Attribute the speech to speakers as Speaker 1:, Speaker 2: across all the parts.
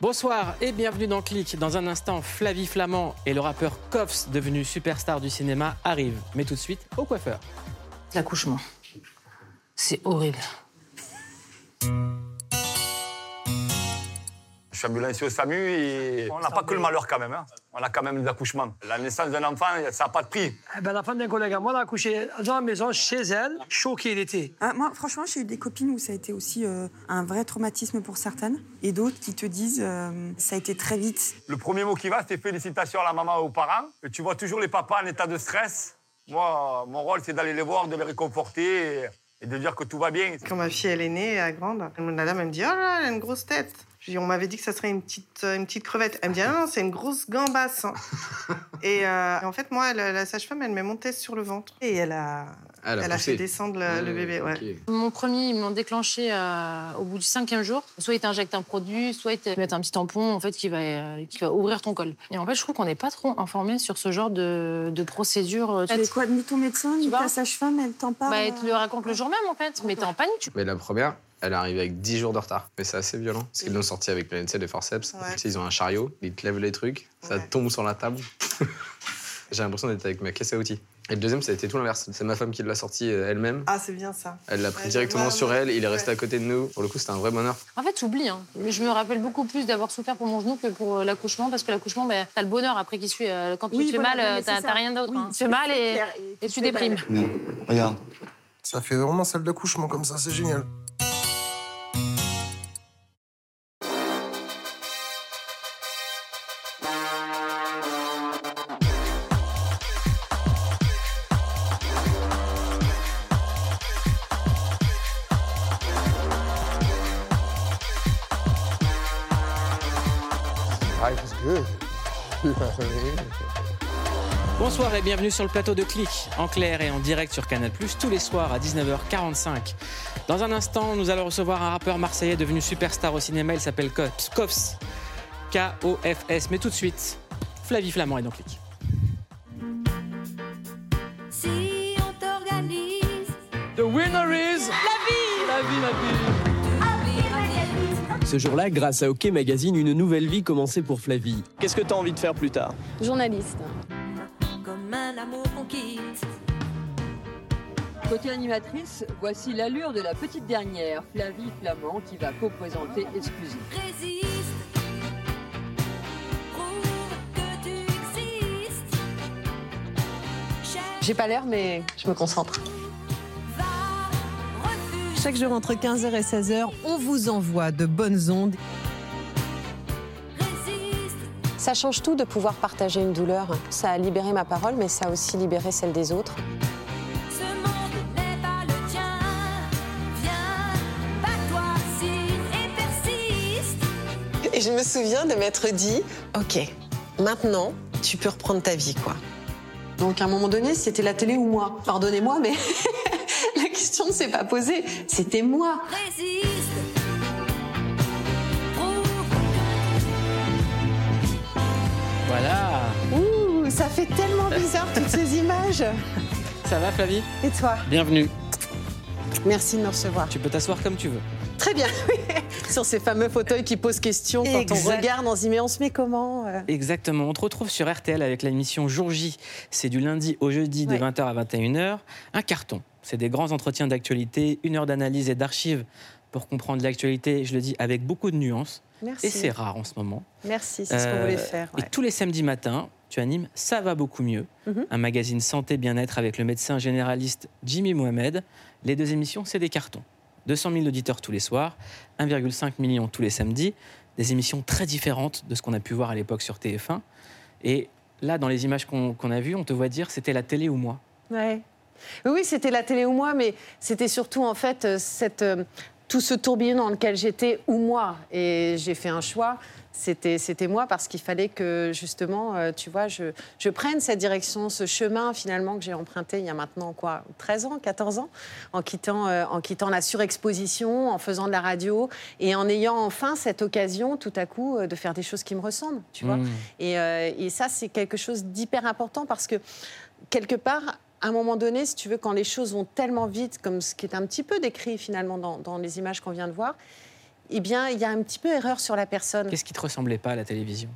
Speaker 1: Bonsoir et bienvenue dans Click. Dans un instant, Flavie Flamand et le rappeur Koffs, devenu superstar du cinéma, arrivent. Mais tout de suite, au coiffeur.
Speaker 2: L'accouchement, c'est horrible.
Speaker 3: Suis ambulancier au SAMU et on n'a pas que le malheur quand même. hein. On a quand même des accouchements. La naissance d'un enfant, ça n'a pas de prix.
Speaker 4: Eh ben, la femme d'un collègue à moi l'a accouché dans la maison, chez elle, choquée l'été.
Speaker 5: Ah, moi, franchement, j'ai eu des copines où ça a été aussi euh, un vrai traumatisme pour certaines, et d'autres qui te disent euh, ça a été très vite.
Speaker 3: Le premier mot qui va, c'est félicitations à la maman et aux parents. Et tu vois toujours les papas en état de stress. Moi, mon rôle, c'est d'aller les voir, de les réconforter et, et de dire que tout va bien.
Speaker 6: Quand ma fille elle est née à grande, la dame elle me dit oh là, elle a une grosse tête. Je dis, on m'avait dit que ça serait une petite, euh, une petite crevette. Elle me dit ah non, c'est une grosse gambasse. hein. et euh, en fait moi la, la sage-femme elle met mon test sur le ventre et elle a,
Speaker 7: Elle a
Speaker 6: elle a fait descendre le, le bébé. Ouais.
Speaker 2: Mon premier, ils m'ont déclenché euh, au bout du cinquième jour. Soit ils t'injectent un produit, soit ils te mettent un petit tampon en fait, qui, va, euh, qui va ouvrir ton col. Et en fait, je trouve qu'on n'est pas trop informé sur ce genre de, de procédure. euh,
Speaker 5: C'est quoi, ni ton médecin, ni ta sage-femme, elle t'en parle
Speaker 2: Bah, elle te le raconte le jour même en fait, mais t'es en panique. tu-
Speaker 7: Mais la première, elle est arrivée avec 10 jours de retard. Mais c'est assez violent. Parce qu'ils l'ont sorti avec des forceps.
Speaker 6: Ouais.
Speaker 7: Tu ils ont un chariot, ils te lèvent les trucs, ça tombe sur la table. J'ai l'impression d'être avec ma caisse à outils. Et le deuxième, ça a été tout l'inverse. C'est ma femme qui l'a sorti euh, elle-même.
Speaker 6: Ah c'est bien ça.
Speaker 7: Elle l'a pris
Speaker 6: Ouais,
Speaker 7: directement
Speaker 6: ouais,
Speaker 7: sur
Speaker 6: ouais,
Speaker 7: elle, il est
Speaker 6: ouais.
Speaker 7: resté à côté de nous. Pour le coup, c'était un vrai bonheur.
Speaker 2: En fait, t'oublies. Hein. Mais Je me rappelle beaucoup plus d'avoir souffert pour mon genou que pour euh, l'accouchement, parce que l'accouchement, bah, t'as le bonheur après qui suit. Euh, Quand tu
Speaker 5: Oui,
Speaker 2: te fais
Speaker 5: voilà,
Speaker 2: mal, t'as rien d'autre.
Speaker 5: Oui,
Speaker 2: hein. Tu te fais mal et,
Speaker 5: clair,
Speaker 2: et tu déprimes.
Speaker 8: Regarde.
Speaker 9: Ça fait vraiment salle d'accouchement comme ça, c'est génial.
Speaker 1: Et bienvenue sur le plateau de Click, en clair et en direct sur Canal+, tous les soirs à 19h45. Dans un instant, nous allons recevoir un rappeur marseillais devenu superstar au cinéma, il s'appelle. Koffs. K-O-F-S. Mais tout de suite, Flavie Flamand est dans Click.
Speaker 10: Si on t'organise,
Speaker 4: The winner is... La vie, la vie.
Speaker 11: Ce jour-là, grâce à OK Magazine, une nouvelle vie commençait pour Flavie.
Speaker 4: Qu'est-ce que t'as envie de faire plus tard?
Speaker 10: Journaliste. Quitte.
Speaker 12: Côté animatrice, voici l'allure de la petite dernière, Flavie Flamand, qui va co-présenter Exclusive.
Speaker 10: Résiste.
Speaker 12: J'ai pas l'air, mais je me concentre.
Speaker 13: Chaque jour entre 15h et 16h, on vous envoie de bonnes ondes.
Speaker 12: Ça change tout de pouvoir partager une douleur. Ça a libéré ma parole, mais ça a aussi libéré celle des autres.
Speaker 10: Ce monde n'est pas le tien. Viens, bats-toi, signe et persiste.
Speaker 13: Et je me souviens de m'être dit, ok, maintenant, tu peux reprendre ta vie, quoi. Donc à un moment donné, c'était la télé ou moi. Pardonnez-moi, mais la question ne s'est pas posée. C'était moi.
Speaker 1: Voilà.
Speaker 13: Ouh, ça fait tellement bizarre toutes ces images.
Speaker 1: Ça va Flavie?
Speaker 13: Et toi?
Speaker 1: Bienvenue.
Speaker 13: Merci de me recevoir.
Speaker 1: Tu peux t'asseoir comme tu veux.
Speaker 13: Très bien. Sur ces fameux fauteuils qui posent question quand
Speaker 1: Exact.
Speaker 13: on regarde, on se dit mais on se met comment euh?
Speaker 1: Exactement. On te retrouve sur RTL avec l'émission Jour J. C'est du lundi au jeudi de
Speaker 13: Ouais.
Speaker 1: 20h à 21h. Un carton. C'est des grands entretiens d'actualité, une heure d'analyse et d'archives pour comprendre l'actualité, je le dis, avec beaucoup de nuances.
Speaker 13: Merci.
Speaker 1: Et c'est rare en ce moment.
Speaker 13: Merci, c'est ce qu'on
Speaker 1: Euh,
Speaker 13: voulait faire.
Speaker 1: Et tous les samedis matins, tu animes Ça va beaucoup mieux,
Speaker 13: Mhm.
Speaker 1: un magazine santé bien-être avec le médecin généraliste Jimmy Mohamed. Les deux émissions, c'est des cartons. 200 000 auditeurs tous les soirs, 1,5 million tous les samedis. Des émissions très différentes de ce qu'on a pu voir à l'époque sur TF1. Et là, dans les images qu'on a vues, on te voit dire c'était la télé ou moi.
Speaker 13: Ouais. Oui, oui, c'était la télé ou moi, mais c'était surtout en fait euh, cette, euh, tout ce tourbillon dans lequel j'étais ou moi. Et j'ai fait un choix. C'était, c'était moi parce qu'il fallait que justement, euh, tu vois, je, je prenne cette direction, ce chemin finalement que j'ai emprunté il y a maintenant quoi, 13 ans, 14 ans, en quittant, euh, en quittant la surexposition, en faisant de la radio et en ayant enfin cette occasion tout à coup euh, de faire des choses qui me ressemblent, tu vois.
Speaker 1: Mmh.
Speaker 13: Et, et ça, c'est quelque chose d'hyper important parce que, quelque part, à un moment donné, si tu veux, quand les choses vont tellement vite, comme ce qui est un petit peu décrit finalement dans, dans les images qu'on vient de voir, eh bien, il y a un petit peu erreur sur la personne.
Speaker 1: Qu'est-ce qui te ressemblait pas à la télévision?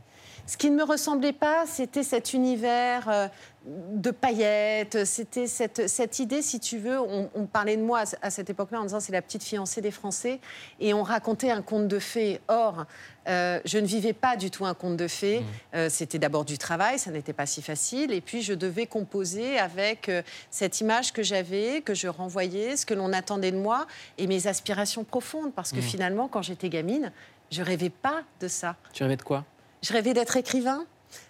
Speaker 13: Ce qui ne me ressemblait pas, c'était cet univers euh, de paillettes, c'était cette, cette idée, si tu veux, on, on parlait de moi à, cette époque-là en disant c'est la petite fiancée des Français, et on racontait un conte de fées. Or, euh, je ne vivais pas du tout un conte de fées. Euh, c'était d'abord du travail, ça n'était pas si facile, et puis je devais composer avec euh, cette image que j'avais, que je renvoyais, ce que l'on attendait de moi, et mes aspirations profondes, parce que
Speaker 1: Mhm.
Speaker 13: finalement, quand j'étais gamine, je rêvais pas de ça.
Speaker 1: Tu rêvais de quoi?
Speaker 13: Je rêvais d'être écrivain.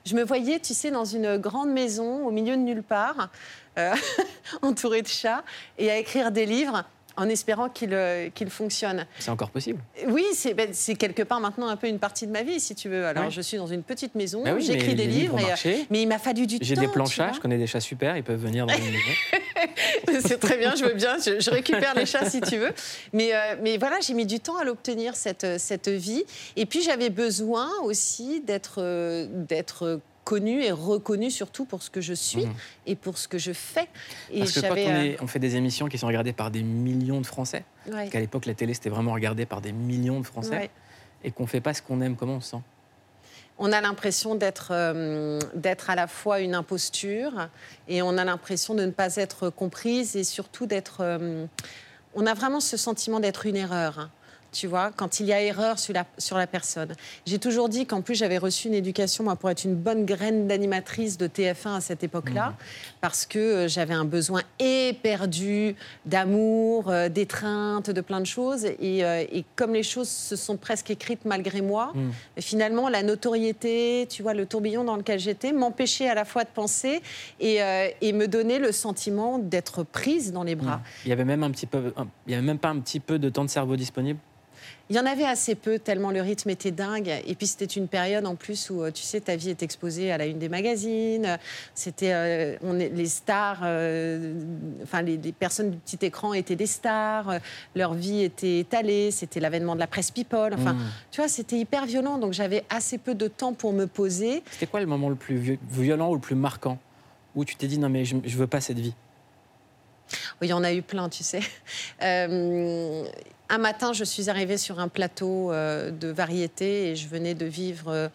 Speaker 13: Je me voyais, tu sais, dans une grande maison au milieu de nulle part, euh, entourée de chats, et à écrire des livres en espérant qu'ils euh, qu'ils fonctionnent.
Speaker 1: C'est encore possible.
Speaker 13: Oui, c'est ben, quelque part maintenant un peu une partie de ma vie, si tu veux. Alors, je suis dans une petite maison,
Speaker 1: oui, mais
Speaker 13: j'écris des
Speaker 1: livres
Speaker 13: et, euh, mais il m'a fallu du temps.
Speaker 1: J'ai des
Speaker 13: vois.
Speaker 1: je connais des chats super, ils peuvent venir dans une maison.
Speaker 13: C'est très bien, je veux bien, je, je récupère les chats si tu veux. Mais, euh, mais voilà, j'ai mis du temps à l'obtenir, cette, cette vie. Et puis j'avais besoin aussi d'être d'être connue et reconnue surtout pour ce que je suis
Speaker 1: Mhm.
Speaker 13: et pour ce que je fais. Et
Speaker 1: Parce que quand on,
Speaker 13: euh,
Speaker 1: est- on fait des émissions qui sont regardées par des millions de Français,
Speaker 13: Ouais.
Speaker 1: parce qu'à l'époque, la télé, c'était vraiment regardé par des millions de Français,
Speaker 13: Ouais.
Speaker 1: et qu'on fait pas ce qu'on aime, comment on se sent?
Speaker 13: On a l'impression d'être euh, d'être à la fois une imposture et on a l'impression de ne pas être comprise et surtout d'être. euh, on a vraiment ce sentiment d'être une erreur. Tu vois, quand il y a erreur sur la, sur la personne. J'ai toujours dit qu'en plus j'avais reçu une éducation, moi, pour être une bonne graine d'animatrice de TF1 à cette époque-là, parce que euh, j'avais un besoin éperdu d'amour, euh, d'étreinte, de plein de choses. Et, euh, et comme les choses se sont presque écrites malgré moi,
Speaker 1: Mm.
Speaker 13: et finalement, la notoriété, tu vois, le tourbillon dans lequel j'étais, m'empêchait à la fois de penser et, et me donnait le sentiment d'être prise dans les bras.
Speaker 1: Il y avait même un petit peu, un- il y avait même pas un petit peu de temps de cerveau disponible?
Speaker 13: Il y en avait assez peu, tellement le rythme était dingue. Et puis c'était une période en plus où, euh, tu sais, ta vie est exposée à la une des magazines. C'était, euh, on est, les stars, euh, enfin les, les personnes du petit écran étaient des stars. euh, leur vie était étalée. C'était l'avènement de la presse people. Enfin,
Speaker 1: Mm.
Speaker 13: tu vois, c'était hyper violent. Donc j'avais assez peu de temps pour me poser.
Speaker 1: C'était quoi le moment le plus violent ou le plus marquant où tu t'es dit non mais je, je veux pas cette vie?
Speaker 13: Oui, il y en a eu plein, tu sais. Euh, un matin, je suis arrivée sur un plateau euh, de variété et je venais de vivre euh,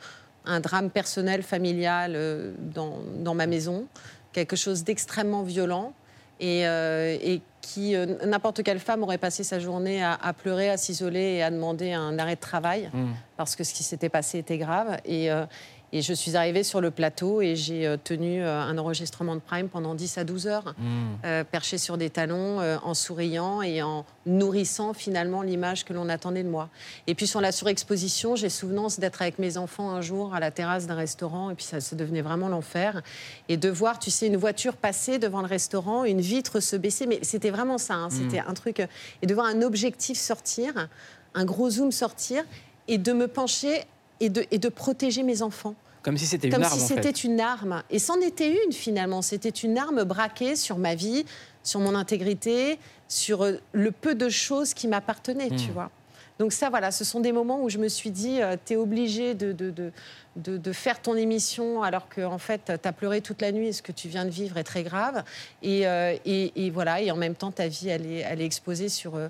Speaker 13: un drame personnel, familial euh, dans, dans ma maison, quelque chose d'extrêmement violent et, euh, et qui, euh, n'importe quelle femme aurait passé sa journée à, à pleurer, à s'isoler et à demander un arrêt de travail
Speaker 1: Mm.
Speaker 13: parce que ce qui s'était passé était grave. Et, euh, et je suis arrivée sur le plateau et j'ai euh, tenu euh, un enregistrement de Prime pendant 10 à 12 heures,
Speaker 1: Mm.
Speaker 13: euh, perché sur des talons, euh, en souriant et en nourrissant finalement l'image que l'on attendait de moi. Et puis sur la surexposition, j'ai souvenance d'être avec mes enfants un jour à la terrasse d'un restaurant et puis ça, ça devenait vraiment l'enfer. Et de voir, tu sais, une voiture passer devant le restaurant, une vitre se baisser, mais c'était vraiment ça, hein, c'était un truc. Et de voir un objectif sortir, un gros zoom sortir et de me pencher et de, et de protéger mes enfants.
Speaker 1: Comme si c'était une
Speaker 13: Comme
Speaker 1: arme
Speaker 13: si
Speaker 1: en
Speaker 13: c'était une arme. Et c'en était une finalement. C'était une arme braquée sur ma vie, sur mon intégrité, sur euh, le peu de choses qui m'appartenaient, tu
Speaker 1: Mm.
Speaker 13: vois. Donc ça, voilà, ce sont des moments où je me suis dit, tu es obligé de, de, de, de- de faire ton émission alors que en fait, tu as pleuré toute la nuit et ce que tu viens de vivre est très grave. Et, euh, et, et voilà, et en même temps, ta vie, elle est, elle est exposée sur, euh,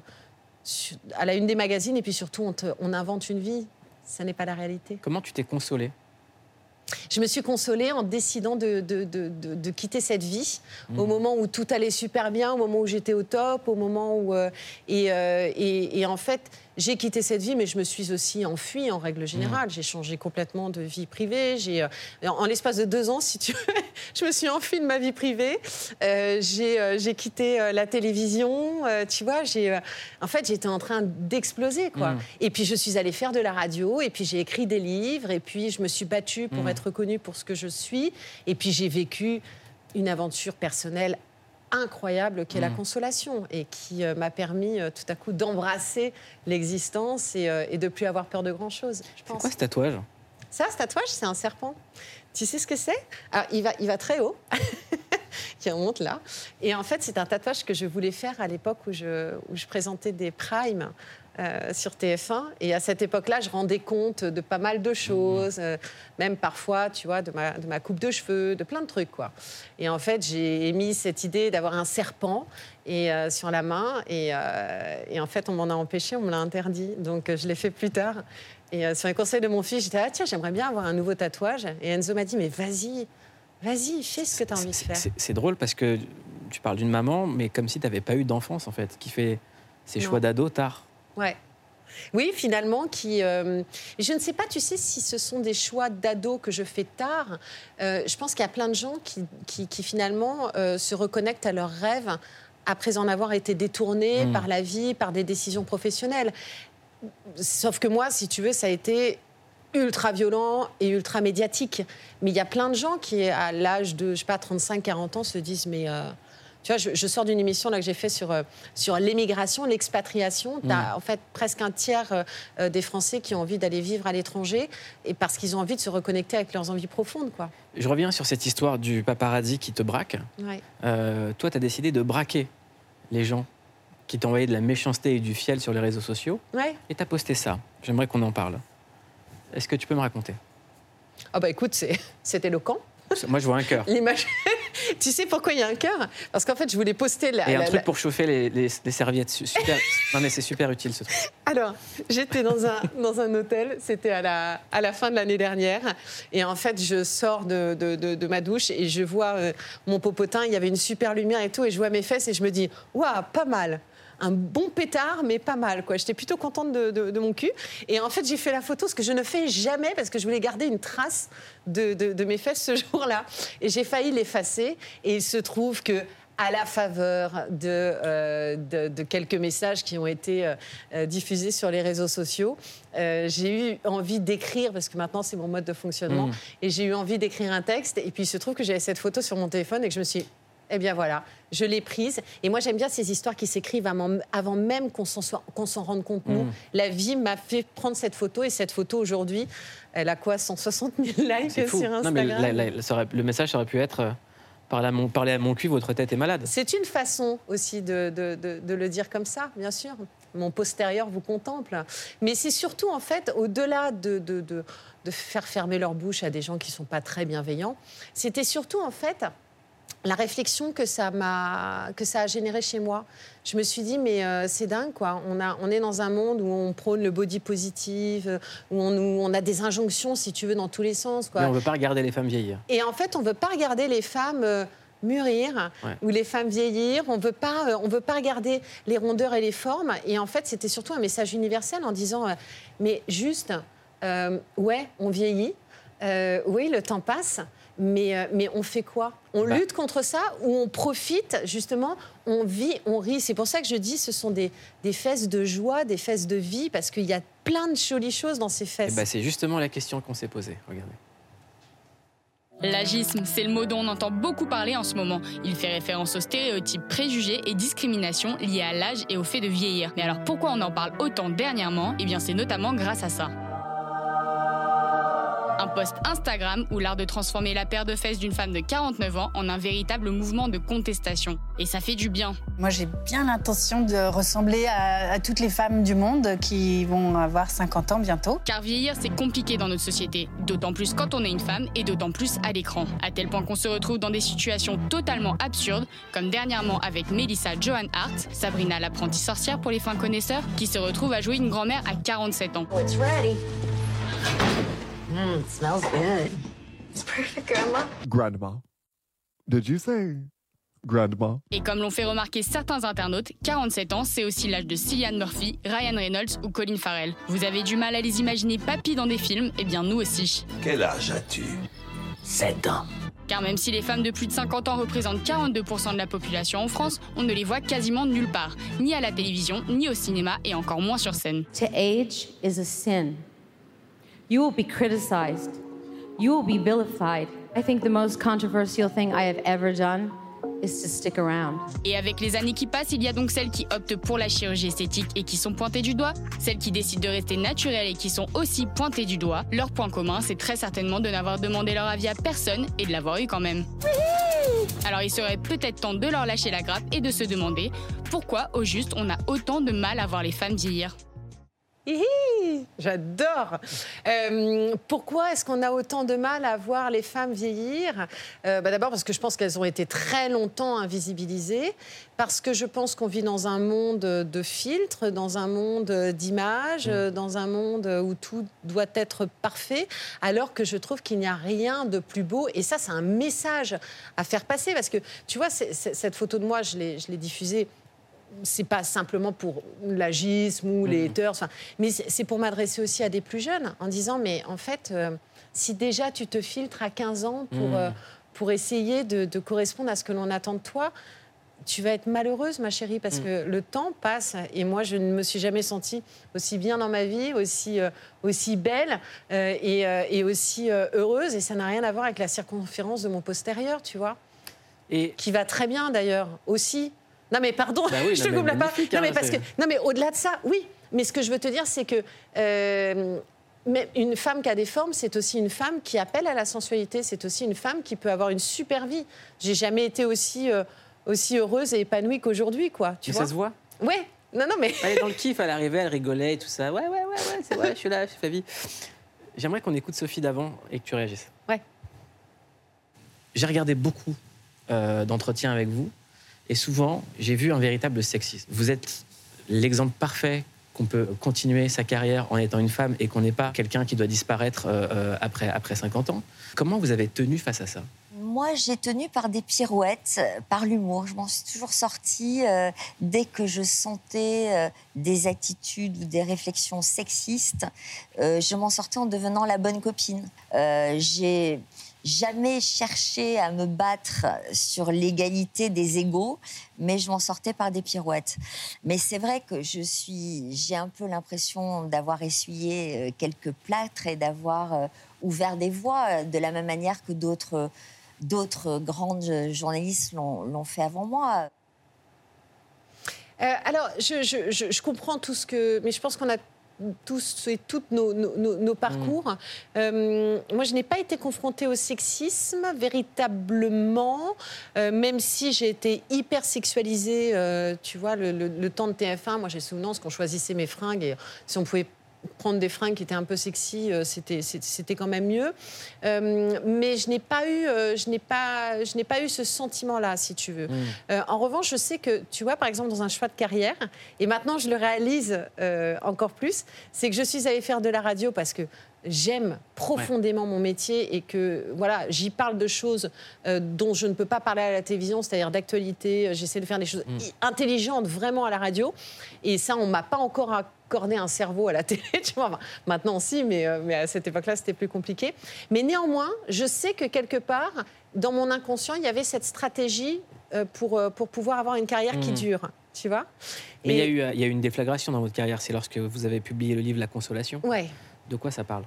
Speaker 13: sur- à la une des magazines et puis surtout, on, te- on invente une vie. Ça n'est pas la réalité.
Speaker 1: Comment tu t'es consolée?
Speaker 13: Je me suis consolée en décidant de, de- de- de- de quitter cette vie
Speaker 1: Mhm.
Speaker 13: au moment où tout allait super bien, au moment où j'étais au top, au moment où... euh, et, euh, et- et en fait, j'ai quitté cette vie, mais je me suis aussi enfuie en règle générale. J'ai changé complètement de vie privée. J'ai, euh, en, en l'espace de deux ans, si tu veux, je me suis enfuie de ma vie privée. Euh, j'ai, euh, j'ai quitté la télévision. tu vois, j'ai, en fait, j'étais en train d'exploser, quoi.
Speaker 1: Mhm.
Speaker 13: Et puis je suis allée faire de la radio, et puis j'ai écrit des livres, et puis je me suis battue pour
Speaker 1: Mhm.
Speaker 13: être reconnue pour ce que je suis, et puis j'ai vécu une aventure personnelle incroyable qui est la
Speaker 1: Mhm.
Speaker 13: consolation et qui euh, m'a permis euh, tout à coup d'embrasser l'existence et, euh, et de plus avoir peur de grand chose.
Speaker 1: C'est quoi ce tatouage?
Speaker 13: Ça, ce tatouage, c'est un serpent. Tu sais ce que c'est? Alors, il va, il va très haut. qui remonte là. Et en fait, c'est un tatouage que je voulais faire à l'époque où je, où je présentais des primes euh, sur TF1. Et à cette époque-là, je rendais compte de pas mal de choses, euh, même parfois, tu vois, de ma, de ma coupe de cheveux, de plein de trucs, quoi. Et en fait, j'ai émis cette idée d'avoir un serpent et, euh, sur la main. Et, et en fait, on m'en a empêché, on me l'a interdit. Donc, je l'ai fait plus tard. Et sur les conseils de mon fils, j'étais ah tiens, j'aimerais bien avoir un nouveau tatouage. Et Enzo m'a dit mais vas-y, vas-y, fais ce que tu as envie de faire.
Speaker 1: C'est c'est drôle parce que tu parles d'une maman, mais comme si tu n'avais pas eu d'enfance, en fait, qui fait ses
Speaker 13: Non.
Speaker 1: choix d'ado tard.
Speaker 13: Ouais. Oui, finalement, qui. euh, je ne sais pas, tu sais, si ce sont des choix d'ado que je fais tard. Euh, je pense qu'il y a plein de gens qui, qui, qui, finalement euh, se reconnectent à leurs rêves après en avoir été détournés
Speaker 8: Mm.
Speaker 13: par la vie, par des décisions professionnelles. Sauf que moi, si tu veux, ça a été ultra violent et ultra médiatique. Mais il y a plein de gens qui, à l'âge de, je sais pas, 35-40 ans, se disent, mais... tu vois, je, je sors d'une émission là, que j'ai fait sur, euh, sur l'émigration, l'expatriation. Tu as en fait presque un tiers euh, euh, des Français qui ont envie d'aller vivre à l'étranger et parce qu'ils ont envie de se reconnecter avec leurs envies profondes. Quoi.
Speaker 1: Je reviens sur cette histoire du paparazzi qui te braque.
Speaker 13: Ouais.
Speaker 1: Euh, toi, tu as décidé de braquer les gens qui t'envoyaient de la méchanceté et du fiel sur les réseaux sociaux.
Speaker 13: Ouais.
Speaker 1: Et tu as posté ça. J'aimerais qu'on en parle. Est-ce que tu peux me raconter?
Speaker 13: Ah bah écoute, c'est c'est éloquent.
Speaker 1: Moi, je vois un cœur.
Speaker 13: L'image. tu sais pourquoi il y a un cœur? Parce qu'en fait, je voulais poster la.
Speaker 1: Et un truc
Speaker 13: la-
Speaker 1: pour chauffer les, les- les serviettes. Super. non, mais c'est super utile ce truc.
Speaker 13: Alors, j'étais dans un, dans un hôtel, c'était à la, à la fin de l'année dernière. Et en fait, je sors de, de- de- de ma douche et je vois euh, mon popotin, il y avait une super lumière et tout, et je vois mes fesses et je me dis, waouh, pas mal. Un bon pétard, mais pas mal. quoi. J'étais plutôt contente de, de- de mon cul. Et en fait, j'ai fait la photo, ce que je ne fais jamais, parce que je voulais garder une trace de, mes fesses ce jour-là. Et j'ai failli l'effacer. Et il se trouve que à la faveur de, euh, de, de quelques messages qui ont été euh, euh, diffusés sur les réseaux sociaux, euh, j'ai eu envie d'écrire, parce que maintenant c'est mon mode de fonctionnement,
Speaker 8: Mm.
Speaker 13: et j'ai eu envie d'écrire un texte. Et puis il se trouve que j'avais cette photo sur mon téléphone et que je me suis eh bien voilà, je l'ai prise. Et moi j'aime bien ces histoires qui s'écrivent avant, même qu'on s'en rende compte. Nous,
Speaker 1: Mm.
Speaker 13: la vie m'a fait prendre cette photo, et cette photo aujourd'hui, elle a quoi 160 000 likes sur
Speaker 1: Non,
Speaker 13: Instagram
Speaker 1: mais la- la- ça aurait- le message aurait pu être euh, parler, à mon, parler à mon cul, votre tête est malade.
Speaker 13: C'est une façon aussi de, de- de- de le dire comme ça, bien sûr. Mon postérieur vous contemple. Mais c'est surtout, en fait, au-delà de, de- de- de faire fermer leur bouche à des gens qui ne sont pas très bienveillants, c'était surtout, en fait, la réflexion que ça, m'a, que ça a généré chez moi. Je me suis dit, mais euh, c'est dingue, quoi. On, a, on est dans un monde où on prône le body positive, où on, on a des injonctions, si tu veux, dans tous les sens. Quoi.
Speaker 1: Mais on veut pas regarder les femmes vieillir.
Speaker 13: Et en fait, on ne veut pas regarder les femmes euh, mûrir
Speaker 1: Ouais.
Speaker 13: ou les femmes vieillir. On veut pas, euh, on veut pas regarder les rondeurs et les formes. Et en fait, c'était surtout un message universel en disant, mais juste, ouais, on vieillit, oui, le temps passe. Mais, euh, mais on fait quoi? On
Speaker 1: Bah.
Speaker 13: lutte contre ça ou on profite justement On vit, on rit? C'est pour ça que je dis ce sont des, des fesses de joie, des fesses de vie, parce qu'il y a plein de jolies choses dans ces
Speaker 1: Et
Speaker 13: fesses.
Speaker 1: bah, c'est justement la question qu'on s'est posée. Regardez.
Speaker 14: L'agisme, c'est le mot dont on entend beaucoup parler en ce moment. Il fait référence aux stéréotypes, préjugés et discriminations liés à l'âge et au fait de vieillir. Mais alors pourquoi on en parle autant dernièrement? Eh bien c'est notamment grâce à ça. Post Instagram où l'art de transformer la paire de fesses d'une femme de 49 ans en un véritable mouvement de contestation. Et ça fait du bien.
Speaker 8: Moi, j'ai bien l'intention de ressembler à, à toutes les femmes du monde qui vont avoir 50 ans bientôt.
Speaker 14: Car vieillir, c'est compliqué dans notre société, d'autant plus quand on est une femme et d'autant plus à l'écran. À tel point qu'on se retrouve dans des situations totalement absurdes, comme dernièrement avec Melissa Johan Hart, Sabrina l'apprentie sorcière pour les fins connaisseurs, qui se retrouve à jouer une grand-mère à 47 ans.
Speaker 15: It's ready. Mmm, it smells good. It's perfect, Grandma.
Speaker 16: Grandma. Did you say grandma?
Speaker 14: Et comme l'ont fait remarquer certains internautes, 47 ans, c'est aussi l'âge de Cillian Murphy, Ryan Reynolds ou Colin Farrell. Vous avez du mal à les imaginer papy dans des films Eh bien nous aussi.
Speaker 17: Quel âge as-tu? 7 ans.
Speaker 14: Car même si les femmes de plus de 50 ans représentent 42% de la population en France, on ne les voit quasiment nulle part, ni à la télévision, ni au cinéma et encore moins sur scène.
Speaker 18: To age is a sin. You will be criticized. You will be vilified. I think the most controversial thing I have ever done is to stick around.
Speaker 14: Et avec les années qui passent, il y a donc celles qui optent pour la chirurgie esthétique et qui sont pointées du doigt, celles qui décident de rester naturelles et qui sont aussi pointées du doigt. Leur point commun, c'est très certainement de n'avoir demandé leur avis à personne et de l'avoir eu quand même. Alors il serait peut-être temps de leur lâcher la grappe et de se demander pourquoi au juste on a autant de mal à voir les femmes vieillir.
Speaker 13: J'adore. Euh, pourquoi est-ce qu'on a autant de mal à voir les femmes vieillir? Euh, bah D'abord parce que je pense qu'elles ont été très longtemps invisibilisées, parce que je pense qu'on vit dans un monde de filtres, dans un monde d'images, euh, dans un monde où tout doit être parfait, alors que je trouve qu'il n'y a rien de plus beau. Et ça, c'est un message à faire passer, parce que tu vois, cette photo de moi, je l'ai diffusée c'est pas simplement pour l'agisme ou les haters, enfin, mais c'est pour m'adresser aussi à des plus jeunes en disant mais en fait, euh, si déjà tu te filtres à 15 ans pour,
Speaker 1: Mhm.
Speaker 13: euh, pour essayer de, de correspondre à ce que l'on attend de toi, tu vas être malheureuse, ma chérie, parce
Speaker 1: Mhm.
Speaker 13: que le temps passe et moi, je ne me suis jamais sentie aussi bien dans ma vie, aussi, euh, aussi belle et, et aussi heureuse. Et ça n'a rien à voir avec la circonférence de mon postérieur, tu vois.
Speaker 1: Et
Speaker 13: qui va très bien d'ailleurs aussi. Non mais pardon,
Speaker 1: Bah oui,
Speaker 13: je te coupe la parole. Non
Speaker 1: hein,
Speaker 13: mais parce que non mais au-delà de ça, oui. Mais ce que je veux te dire, c'est que euh, mais une femme qui a des formes, c'est aussi une femme qui appelle à la sensualité. C'est aussi une femme qui peut avoir une super vie. J'ai jamais été aussi euh, aussi heureuse et épanouie qu'aujourd'hui, quoi. Tu
Speaker 1: Mais
Speaker 13: vois
Speaker 1: ça se voit?
Speaker 13: Ouais. Non non mais.
Speaker 1: Elle est dans le kiff, elle arrivait, elle rigolait et tout ça. Ouais, ouais, ouais, ouais, c'est vrai, je suis là, je fais la vie. J'aimerais qu'on écoute Sophie d'avant et que tu réagisses.
Speaker 13: Ouais.
Speaker 1: J'ai regardé beaucoup euh, d'entretiens avec vous et souvent, j'ai vu un véritable sexisme. Vous êtes l'exemple parfait qu'on peut continuer sa carrière en étant une femme et qu'on n'est pas quelqu'un qui doit disparaître euh, euh, après, après 50 ans. Comment vous avez tenu face à ça?
Speaker 19: Moi, j'ai tenu par des pirouettes, euh, par l'humour. Je m'en suis toujours sortie dès que je sentais des attitudes ou des réflexions sexistes. je m'en sortais en devenant la bonne copine. J'ai jamais cherché à me battre sur l'égalité des égaux, mais je m'en sortais par des pirouettes. Mais c'est vrai que je suis, j'ai un peu l'impression d'avoir essuyé euh, quelques plâtres et d'avoir euh, ouvert des voies euh, de la même manière que d'autres d'autres grandes journalistes l'ont fait avant moi.
Speaker 13: Alors, je- je comprends tout ce que. Mais je pense qu'on a tous et toutes nos, nos- parcours. Euh, moi, je n'ai pas été confrontée au sexisme véritablement, euh, même si j'ai été hyper sexualisée. euh, tu vois, le, le- le temps de TF1, moi j'ai souvenance qu'on choisissait mes fringues et si on pouvait prendre des fringues qui étaient un peu sexy, euh, c'était quand même mieux. Euh, mais je n'ai pas eu, euh, je n'ai pas, je n'ai pas eu ce sentiment-là, si tu veux. Euh, en revanche, je sais que, tu vois, par exemple, dans un choix de carrière, et maintenant je le réalise euh, encore plus, c'est que je suis allée faire de la radio parce que j'aime profondément mon métier et que voilà, j'y parle de choses euh, dont je ne peux pas parler à la télévision, c'est-à-dire d'actualité. J'essaie de faire des choses
Speaker 1: Mm.
Speaker 13: i- intelligentes vraiment à la radio. Et ça, on m'a pas encore accordé un cerveau à la télé. Tu vois. Enfin, maintenant, si, mais, euh, mais à cette époque-là, c'était plus compliqué. Mais néanmoins, je sais que quelque part, dans mon inconscient, il y avait cette stratégie euh, pour, euh, pour pouvoir avoir une carrière qui
Speaker 1: Mm.
Speaker 13: dure. Tu vois
Speaker 1: Mais il y, a eu, y a eu une déflagration dans votre carrière, c'est lorsque vous avez publié le livre La Consolation.
Speaker 13: Ouais.
Speaker 1: De quoi ça parle?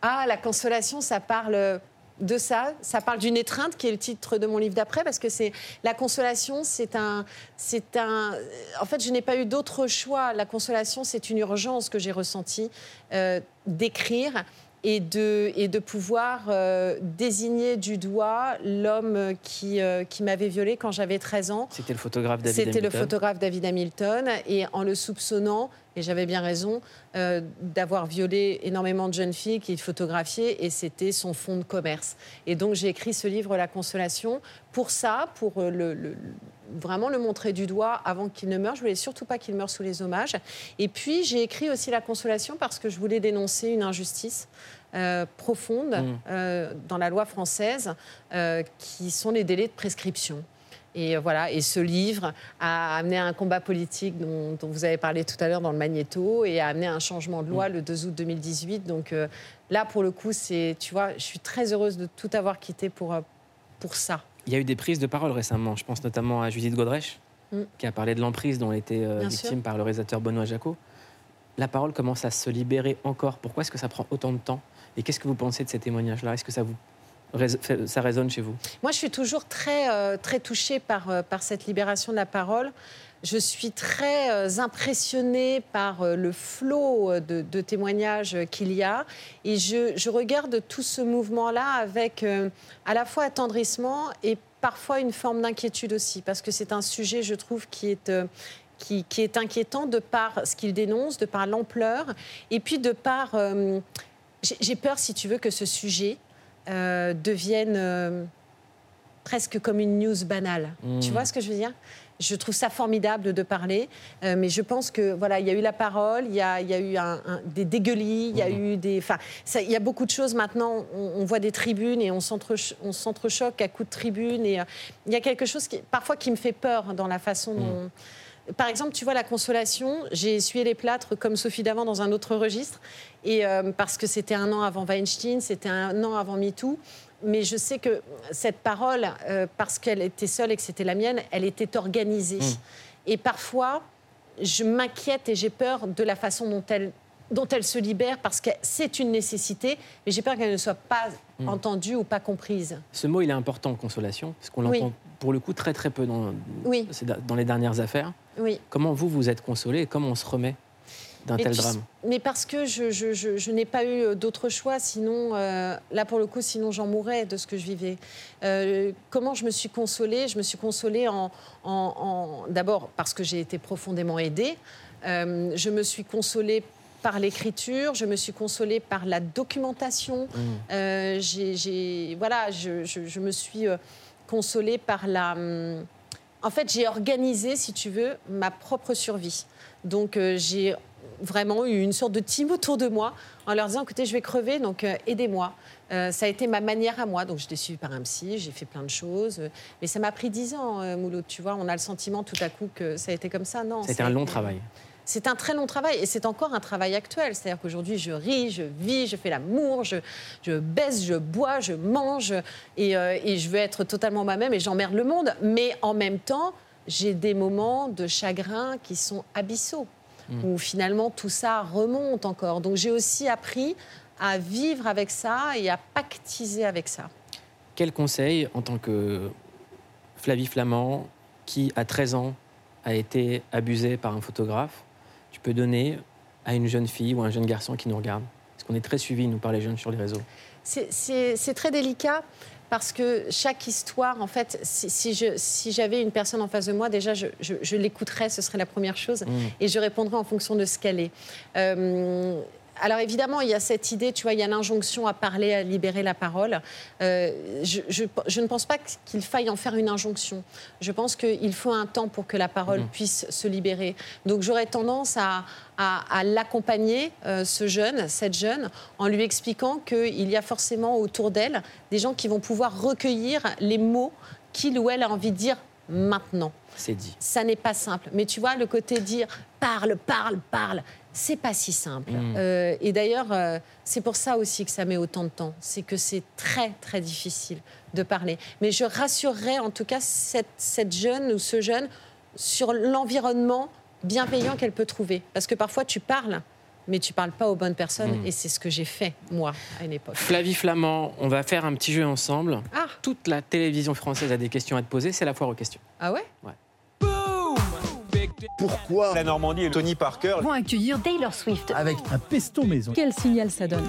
Speaker 13: Ah, la consolation, ça parle de ça. Ça parle d'une étreinte, qui est le titre de mon livre d'après, parce que c'est la consolation, c'est un, c'est un. En fait, je n'ai pas eu d'autre choix. La consolation, c'est une urgence que j'ai ressentie euh, d'écrire. Et de, et de pouvoir euh, désigner du doigt l'homme qui, euh, qui m'avait violée quand j'avais 13 ans.
Speaker 1: C'était le photographe David
Speaker 13: C'était le photographe David Hamilton. Et en le soupçonnant, et j'avais bien raison, euh, d'avoir violé énormément de jeunes filles qu'il photographiait, et c'était son fonds de commerce. Et donc j'ai écrit ce livre, La Consolation, pour ça, pour le, le- vraiment le montrer du doigt avant qu'il ne meure. Je voulais surtout pas qu'il meure sous les hommages. Et puis j'ai écrit aussi La Consolation parce que je voulais dénoncer une injustice. euh, profonde
Speaker 1: Mm.
Speaker 13: euh, dans la loi française, euh, qui sont les délais de prescription. Et voilà, et ce livre a amené un combat politique dont, dont vous avez parlé tout à l'heure dans le Magnéto et a amené un changement de loi le 2 août 2018. Donc là, pour le coup, c'est, tu vois, je suis très heureuse de tout avoir quitté pour, pour ça.
Speaker 1: Il y a eu des prises de parole récemment. Je pense notamment à Judith Godrèche,
Speaker 13: Mm.
Speaker 1: qui a parlé de l'emprise dont elle était euh, victime
Speaker 13: sûr.
Speaker 1: par le réalisateur Benoît Jacot. La parole commence à se libérer encore. Pourquoi est-ce que ça prend autant de temps? Et qu'est-ce que vous pensez de ces témoignages-là? Est-ce que ça vous ça résonne chez vous?
Speaker 13: Moi, je suis toujours très, euh, très touchée par, euh, par cette libération de la parole. Je suis très euh, impressionnée par euh, le flot euh, de, de témoignages qu'il y a. Et je, je regarde tout ce mouvement-là avec euh, à la fois attendrissement et parfois une forme d'inquiétude aussi, parce que c'est un sujet, je trouve, qui est, euh, qui, qui est inquiétant de par ce qu'il dénonce, de par l'ampleur, et puis de par... euh, j'ai peur, si tu veux, que ce sujet devienne presque comme une news banale. Tu vois ce que je veux dire? Je trouve ça formidable de parler, euh, mais je pense que voilà, il y a eu la parole, il y a, il y a eu un- un- des dégueulis, il y a eu des, enfin, il y a beaucoup de choses maintenant. On, on voit des tribunes et on s'entre- on s'entrechoque à coups de tribune et euh, il y a quelque chose qui, parfois qui me fait peur dans la façon dont. Par exemple, tu vois, la consolation, j'ai essuyé les plâtres comme Sophie Davant dans un autre registre, et euh, parce que c'était un an avant Weinstein, c'était un an avant MeToo. Mais je sais que cette parole, euh, parce qu'elle était seule et que c'était la mienne, elle était organisée. Et parfois, je m'inquiète et j'ai peur de la façon dont elle, dont elle se libère, parce que c'est une nécessité, mais j'ai peur qu'elle ne soit pas
Speaker 1: Mm.
Speaker 13: entendue ou pas comprise.
Speaker 1: Ce mot, il est important, consolation, parce qu'on
Speaker 13: Oui.
Speaker 1: l'entend pour le coup très très peu dans,
Speaker 13: Oui.
Speaker 1: dans les dernières affaires.
Speaker 13: Oui.
Speaker 1: Comment vous, vous êtes consolé et comment on se remet d'un tel
Speaker 13: tu-
Speaker 1: drame?
Speaker 13: Mais parce que je, je- je- je n'ai pas eu d'autre choix, sinon, euh, là pour le coup, sinon j'en mourrais de ce que je vivais. Euh, comment je me suis consolée? Je me suis consolée en, en- en- d'abord parce que j'ai été profondément aidée. Euh, je me suis consolée par l'écriture, je me suis consolée par la documentation. Euh, j'ai, j'ai- voilà, je, je- je me suis euh, consolée par la. hum, En fait, j'ai organisé, si tu veux, ma propre survie. Donc, euh, j'ai vraiment eu une sorte de team autour de moi en leur disant écoutez, je vais crever, donc euh, aidez-moi. Euh, ça a été ma manière à moi. Donc, j'étais suivie par un psy, j'ai fait plein de choses. Mais ça m'a pris dix ans, Mouloud. Tu vois, on a le sentiment tout à coup que ça a été comme ça. Non.
Speaker 1: C'était un long travail.
Speaker 13: C'est un très long travail et c'est encore un travail actuel. C'est-à-dire qu'aujourd'hui, je ris, je vis, je fais l'amour, je, je baisse, je bois, je mange et, euh, et je veux être totalement moi-même et j'emmerde le monde. Mais en même temps, j'ai des moments de chagrin qui sont abyssaux
Speaker 1: Mm.
Speaker 13: où finalement tout ça remonte encore. Donc j'ai aussi appris à vivre avec ça et à pactiser avec ça.
Speaker 1: Quel conseil, en tant que Flavie Flamand, qui à 13 ans a été abusée par un photographe, tu peux donner à une jeune fille ou à un jeune garçon qui nous regarde Parce qu'on est très suivis, nous, par les jeunes sur les réseaux.
Speaker 13: C'est- très délicat parce que chaque histoire, en fait, si, si je- si j'avais une personne en face de moi, déjà, je, je- je l'écouterais, ce serait la première chose,
Speaker 1: Mm.
Speaker 13: et je répondrais en fonction de ce qu'elle est. Euh, alors évidemment, il y a cette idée, tu vois, il y a l'injonction à parler, à libérer la parole. Euh, je, je- je ne pense pas qu'il faille en faire une injonction. Je pense qu'il faut un temps pour que la parole
Speaker 1: Mhm.
Speaker 13: puisse se libérer. Donc j'aurais tendance à, à- à l'accompagner, euh, ce jeune, cette jeune, en lui expliquant qu'il y a forcément autour d'elle des gens qui vont pouvoir recueillir les mots qu'il ou elle a envie de dire maintenant.
Speaker 1: C'est dit.
Speaker 13: Ça n'est pas simple. Mais tu vois, le côté dire parle, parle, parle, c'est pas si simple.
Speaker 1: Mm.
Speaker 13: Euh, et d'ailleurs, euh, c'est pour ça aussi que ça met autant de temps. C'est que c'est très, très difficile de parler. Mais je rassurerais en tout cas cette, cette jeune ou ce jeune sur l'environnement bienveillant qu'elle peut trouver. Parce que parfois, tu parles, mais tu parles pas aux bonnes personnes.
Speaker 1: Mm.
Speaker 13: Et c'est ce que j'ai fait, moi, à une époque.
Speaker 1: Flavie Flamand, on va faire un petit jeu ensemble.
Speaker 13: Ah.
Speaker 1: Toute la télévision française a des questions à te poser, c'est la foire aux questions.
Speaker 13: Ah ouais?
Speaker 20: Pourquoi la Normandie et Tony Parker
Speaker 21: vont accueillir Taylor Swift.
Speaker 20: avec un pesto maison
Speaker 21: Quel signal ça donne?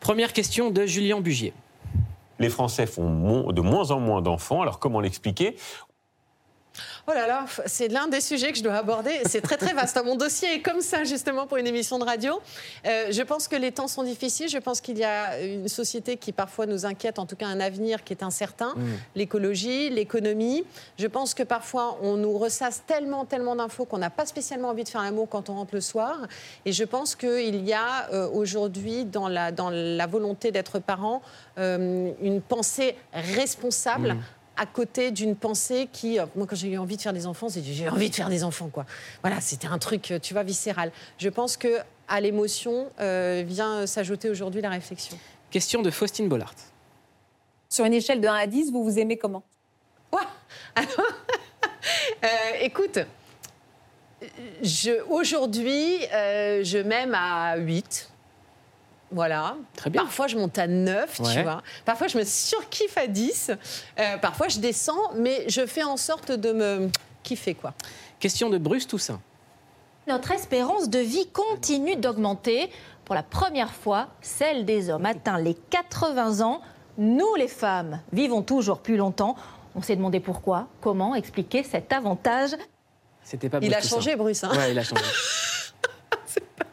Speaker 1: Première question de Julien Bugier.
Speaker 22: Les Français font de moins en moins d'enfants, alors comment l'expliquer?
Speaker 13: Oh là là, c'est l'un des sujets que je dois aborder. C'est très très vaste. Mon dossier est comme ça justement pour une émission de radio. Euh, je pense que les temps sont difficiles. Je pense qu'il y a une société qui parfois nous inquiète, en tout cas un avenir qui est incertain.
Speaker 1: Mm.
Speaker 13: L'écologie, l'économie. Je pense que parfois on nous ressasse tellement tellement d'infos qu'on n'a pas spécialement envie de faire l'amour quand on rentre le soir. Et je pense qu'il y a euh, aujourd'hui dans la, dans la volonté d'être parent euh, une pensée responsable
Speaker 1: Mm.
Speaker 13: À côté d'une pensée qui, euh, moi quand j'ai eu envie de faire des enfants, c'est j'ai envie de faire des enfants quoi. Voilà, c'était un truc, euh, tu vois, viscéral. Je pense que à l'émotion euh, vient s'ajouter aujourd'hui la réflexion.
Speaker 1: Question de Faustine Bollard.
Speaker 21: Sur une échelle de 1 à 10, vous vous aimez comment?
Speaker 13: Euh, écoute, je, aujourd'hui, euh, je m'aime à 8. Voilà.
Speaker 1: Très bien.
Speaker 13: Parfois, je monte à 9, tu vois. Parfois, je me surkiffe à 10. Euh, parfois, je descends, mais je fais en sorte de me kiffer, quoi.
Speaker 1: Question de Bruce Toussaint.
Speaker 23: Notre espérance de vie continue d'augmenter. Pour la première fois, celle des hommes atteint les 80 ans. Nous, les femmes, vivons toujours plus longtemps. On s'est demandé pourquoi, comment expliquer cet avantage.
Speaker 1: C'était pas
Speaker 13: Il
Speaker 1: beau
Speaker 13: a changé. Bruce, hein.
Speaker 1: Ouais, il a changé.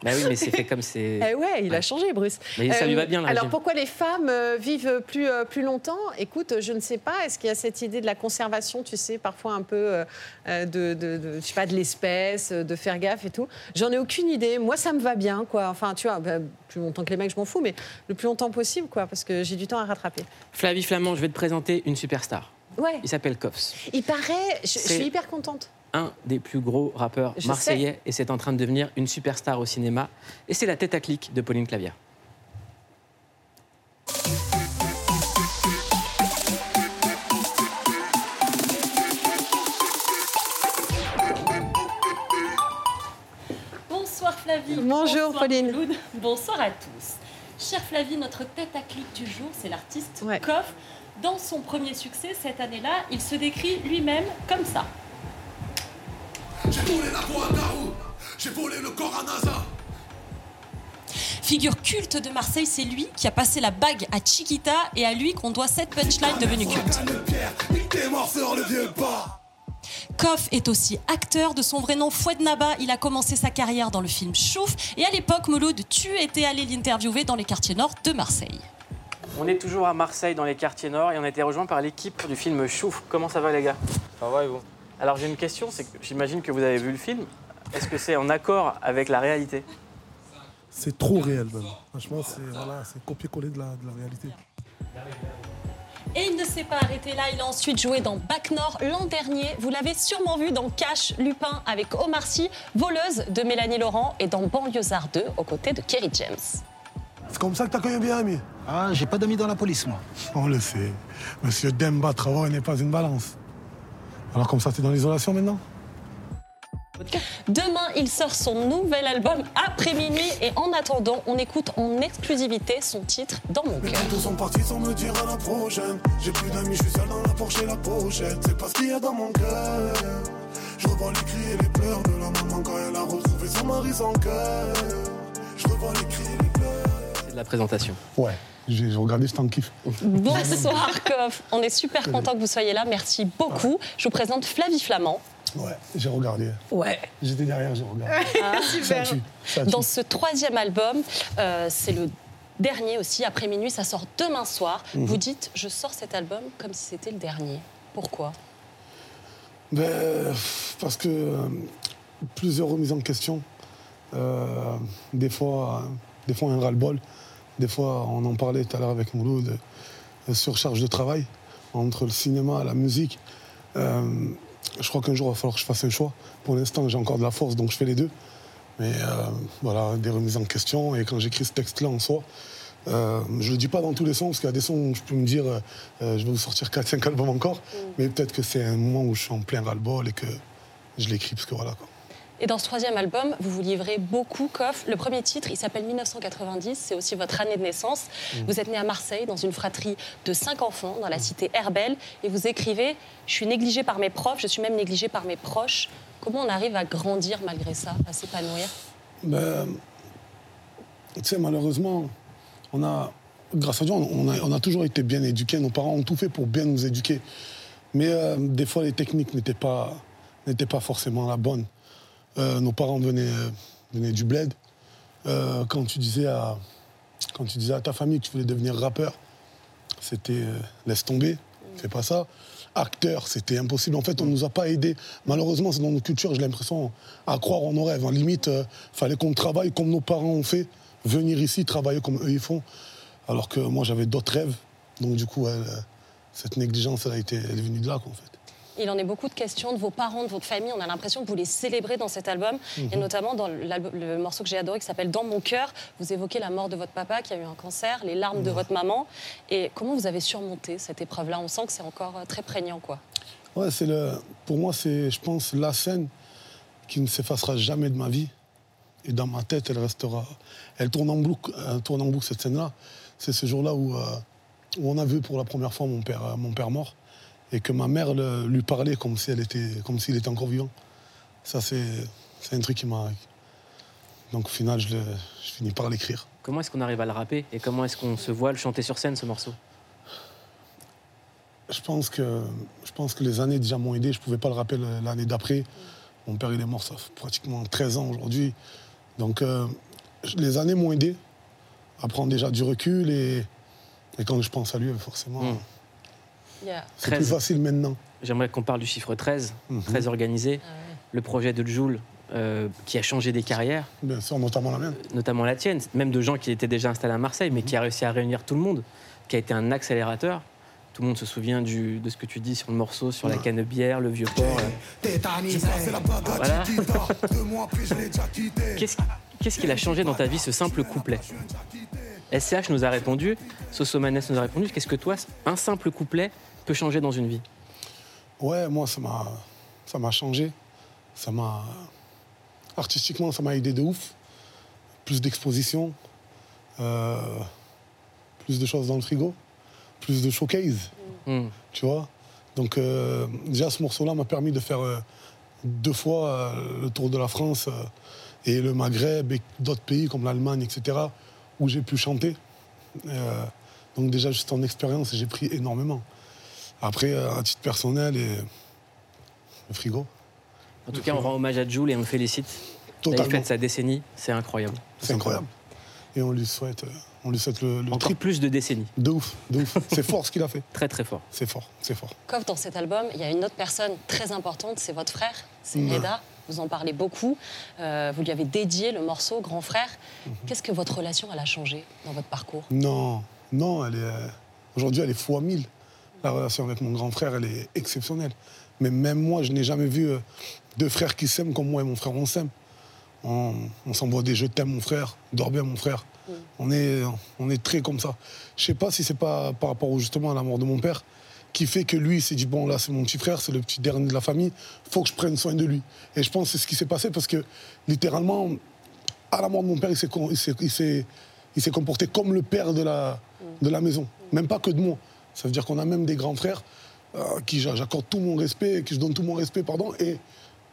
Speaker 1: bah oui, mais c'est fait comme c'est.
Speaker 13: Eh ouais, il a changé, Bruce.
Speaker 1: Mais ça lui va bien, le
Speaker 13: Alors pourquoi les femmes euh, vivent plus, euh, plus longtemps? Écoute, je ne sais pas. Est-ce qu'il y a cette idée de la conservation, tu sais, parfois un peu euh, euh, de, de, de- je sais pas, de l'espèce, euh, de faire gaffe et tout? J'en ai aucune idée. Moi, ça me va bien, quoi. Enfin, tu vois, bah, plus longtemps que les mecs, je m'en fous, mais le plus longtemps possible, quoi, parce que j'ai du temps à rattraper.
Speaker 1: Flavie Flamand, je vais te présenter une superstar.
Speaker 13: Ouais.
Speaker 1: Il s'appelle Koffs.
Speaker 13: Il paraît, je, suis hyper contente.
Speaker 1: un des plus gros rappeurs
Speaker 13: Je
Speaker 1: marseillais et c'est en train de devenir une superstar au cinéma. Et c'est la tête à clic de Pauline Clavière.
Speaker 24: Bonsoir Flavie.
Speaker 13: Bonjour,
Speaker 24: Bonsoir
Speaker 13: Pauline.
Speaker 24: Bonsoir à tous. Chère Flavie, notre tête à clic du jour, c'est l'artiste Koff. Dans son premier succès cette année-là, il se décrit lui-même comme ça.
Speaker 17: J'ai volé la voix à Darou, j'ai volé le corps à NASA.
Speaker 24: Figure culte de Marseille, c'est lui qui a passé la bague à Chiquita et à lui qu'on doit cette punchline devenue culte. Koff est aussi acteur de son vrai nom Fouad Naba. Il a commencé sa carrière dans le film Chouf. Et à l'époque, Mouloud, tu étais allé l'interviewer dans les quartiers nord de Marseille.
Speaker 1: On est toujours à Marseille dans les quartiers nord et on a été rejoint par l'équipe du film Chouf. Comment ça va les gars? Ça va et vous? Alors j'ai une question, c'est que j'imagine que vous avez vu le film. Est-ce que c'est en accord avec la réalité?
Speaker 25: C'est trop réel, même. Franchement, c'est voilà, copier-coller de la, de la réalité.
Speaker 24: Et il ne s'est pas arrêté là, il a ensuite joué dans Bac Nord l'an dernier. Vous l'avez sûrement vu dans Cash Lupin avec Omar Sy, voleuse de Mélanie Laurent et dans Banlieusard 2 aux côtés de Kerry James.
Speaker 25: C'est comme ça que t'as quand même bien ami Ah, j'ai pas d'amis dans la police, moi. On le sait. Monsieur Demba Traoré n'est pas une balance. Alors comme ça, t'es dans l'isolation maintenant?
Speaker 24: Demain, il sort son nouvel album après minuit et en attendant, on écoute en exclusivité son titre Dans mon cœur.
Speaker 25: tous sont partis sans me dire à la prochaine. J'ai plus d'amis, je suis seul dans la Porsche et la pochette. C'est pas ce qu'il y a dans mon cœur. Je revois les cris et les pleurs de la maman quand elle a retrouvé son mari sans cœur. Je revois les cris et les
Speaker 1: de la présentation.
Speaker 25: Ouais, j'ai regardé, je t'en kiffe.
Speaker 24: Bonsoir Koff, on est super content que vous soyez là, merci beaucoup. Je vous présente Flavie Flamand.
Speaker 25: Ouais, j'ai regardé.
Speaker 24: Ouais.
Speaker 25: J'étais derrière, j'ai regardé.
Speaker 24: Ah,
Speaker 25: Ça tue, ça tue.
Speaker 24: Dans ce troisième album, euh, c'est le dernier aussi, après minuit, ça sort demain soir.
Speaker 25: Mhm.
Speaker 24: Vous dites, je sors cet album comme si c'était le dernier. Pourquoi?
Speaker 25: Ben, parce que euh, plusieurs remises en question. Euh, des fois, des fois un ras-le-bol. Des fois, on en parlait tout à l'heure avec Mouloud, de surcharge de travail entre le cinéma et la musique. Euh, je crois qu'un jour, il va falloir que je fasse un choix. Pour l'instant, j'ai encore de la force, donc je fais les deux. Mais euh, voilà, des remises en question. Et quand j'écris ce texte-là en soi, euh, je le dis pas dans tous les sons, parce qu'il y a des sons où je peux me dire, euh, euh, je vais vous sortir 4-5 albums encore. Mais peut-être que c'est un moment où je suis en plein ras-le-bol et que je l'écris, parce que voilà. Quoi.
Speaker 24: Et dans ce troisième album, vous vous livrez beaucoup, Koff. Le premier titre, il s'appelle 1990, c'est aussi votre année de naissance.
Speaker 25: Mm.
Speaker 24: Vous êtes né à Marseille, dans une fratrie de cinq enfants, dans la cité Herbel, et vous écrivez Je suis négligé par mes profs, je suis même négligé par mes proches. Comment on arrive à grandir malgré ça, à s'épanouir?
Speaker 25: Ben, tu sais, malheureusement, on a, grâce à Dieu, on a, on a toujours été bien éduqués. Nos parents ont tout fait pour bien nous éduquer. Mais euh, des fois, les techniques n'étaient pas, n'étaient pas forcément la bonne. Euh, nos parents venaient, du bled. Euh, quand, tu disais à, ta famille que tu voulais devenir rappeur, c'était euh, laisse tomber, fais pas ça. Acteur, c'était impossible. En fait, on ne nous a pas aidés. Malheureusement, c'est dans nos cultures, j'ai l'impression, à croire en nos rêves. En limite, fallait qu'on travaille comme nos parents ont fait, venir ici, travailler comme eux ils font. Alors que moi, j'avais d'autres rêves. Donc, du coup, cette négligence, elle, a été, est venue de là, en fait.
Speaker 24: Il en est beaucoup de questions de vos parents, de votre famille. On a l'impression que vous les célébrez dans cet album.
Speaker 25: Mhm.
Speaker 24: Et notamment dans le morceau que j'ai adoré qui s'appelle Dans mon cœur, vous évoquez la mort de votre papa qui a eu un cancer, les larmes de votre maman. Et comment vous avez surmonté cette épreuve-là? On sent que c'est encore euh, très prégnant, quoi.
Speaker 25: Ouais, c'est le, pour moi, c'est, je pense, la scène qui ne s'effacera jamais de ma vie. Et dans ma tête, elle restera. Elle tourne en boucle, elle tourne en boucle cette scène-là. C'est ce jour-là où, euh, où on a vu pour la première fois mon père, euh, mon père mort. Et que ma mère le- lui parlait comme si elle était, comme s'il était encore vivant. Ça, c'est, un truc qui m'a. Donc au final, je, le- je finis par l'écrire.
Speaker 1: Comment est-ce qu'on arrive à le rapper et comment est-ce qu'on se voit le chanter sur scène ce morceau?
Speaker 25: Je pense que, je pense que les années déjà m'ont aidé. Je ne pouvais pas le rappeler l'année d'après. Mon père, il est mort, ça fait pratiquement 13 ans aujourd'hui. Donc, euh, les années m'ont aidé à prendre déjà du recul. Et, et quand je pense à lui, forcément,
Speaker 1: Mm.
Speaker 24: Yeah.
Speaker 25: c'est plus
Speaker 1: 13.
Speaker 25: facile maintenant.
Speaker 1: J'aimerais qu'on parle du chiffre 13,
Speaker 25: Mhm.
Speaker 1: très organisé.
Speaker 24: Ah
Speaker 1: Le projet de Joule euh, qui a changé des carrières.
Speaker 25: Bien sûr, notamment la mienne.
Speaker 1: Notamment la tienne, même de gens qui étaient déjà installés à Marseille, mais qui a réussi à réunir tout le monde, qui a été un accélérateur. Tout le monde se souvient du- de ce que tu dis sur le morceau, sur la canebière, le vieux port. Voilà. Qu'est-ce qu'est-ce qu'il a changé dans ta vie, ce simple couplet? SCH nous a répondu, Sosomanes nous a répondu. Qu'est-ce que toi, un simple couplet peut changer dans une vie?
Speaker 25: Ouais, moi, ça m'a, ça m'a changé. Ça m'a. Artistiquement, ça m'a aidé de ouf. Plus d'exposition, euh, plus de choses dans le frigo, plus de showcase.
Speaker 1: Hmm.
Speaker 25: Tu vois Donc, euh, déjà, ce morceau-là m'a permis de faire euh, deux fois le tour de la France et le Maghreb et d'autres pays comme l'Allemagne, etc., où j'ai pu chanter. Euh, donc, déjà, juste en expérience, j'ai pris énormément. Après, euh, à titre personnel, et le frigo.
Speaker 1: En tout cas, on rend hommage à Jules et on le félicite.
Speaker 25: Totalement.
Speaker 1: Il fête sa décennie, c'est incroyable.
Speaker 25: C'est incroyable. Et on lui souhaite, euh, on lui souhaite le, le
Speaker 1: Encore plus de décennies.
Speaker 25: De ouf, de ouf. C'est fort ce qu'il a fait.
Speaker 1: Très très fort.
Speaker 25: C'est fort, c'est fort.
Speaker 24: Kof, dans cet album, il y a une autre personne très importante, c'est votre frère, c'est
Speaker 25: Ouais.
Speaker 24: Reda. Vous en parlez beaucoup. Euh, vous lui avez dédié le morceau Grand Frère.
Speaker 25: Mhm.
Speaker 24: Qu'est-ce que votre relation elle a changé dans votre parcours?
Speaker 25: Non, non, elle est. euh, Aujourd'hui, elle est fois mille. La relation avec mon grand frère, elle est exceptionnelle. Mais même moi, je n'ai jamais vu euh, deux frères qui s'aiment comme moi et mon frère, on s'aime. On, on s'envoie des je t'aime, mon frère, dors bien, mon frère. On, est, on est très comme ça. Je sais pas si c'est pas par rapport justement à la mort de mon père qui fait que lui s'est dit bon là c'est mon petit frère, c'est le petit dernier de la famille, faut que je prenne soin de lui. Et je pense que c'est ce qui s'est passé parce que littéralement à la mort de mon père, il s'est, comporté comme le père de la, de la maison. Même pas que de moi. Ça veut dire qu'on a même des grands frères euh, qui j'a- j'accorde tout mon respect, qui je donne tout mon respect, pardon. Et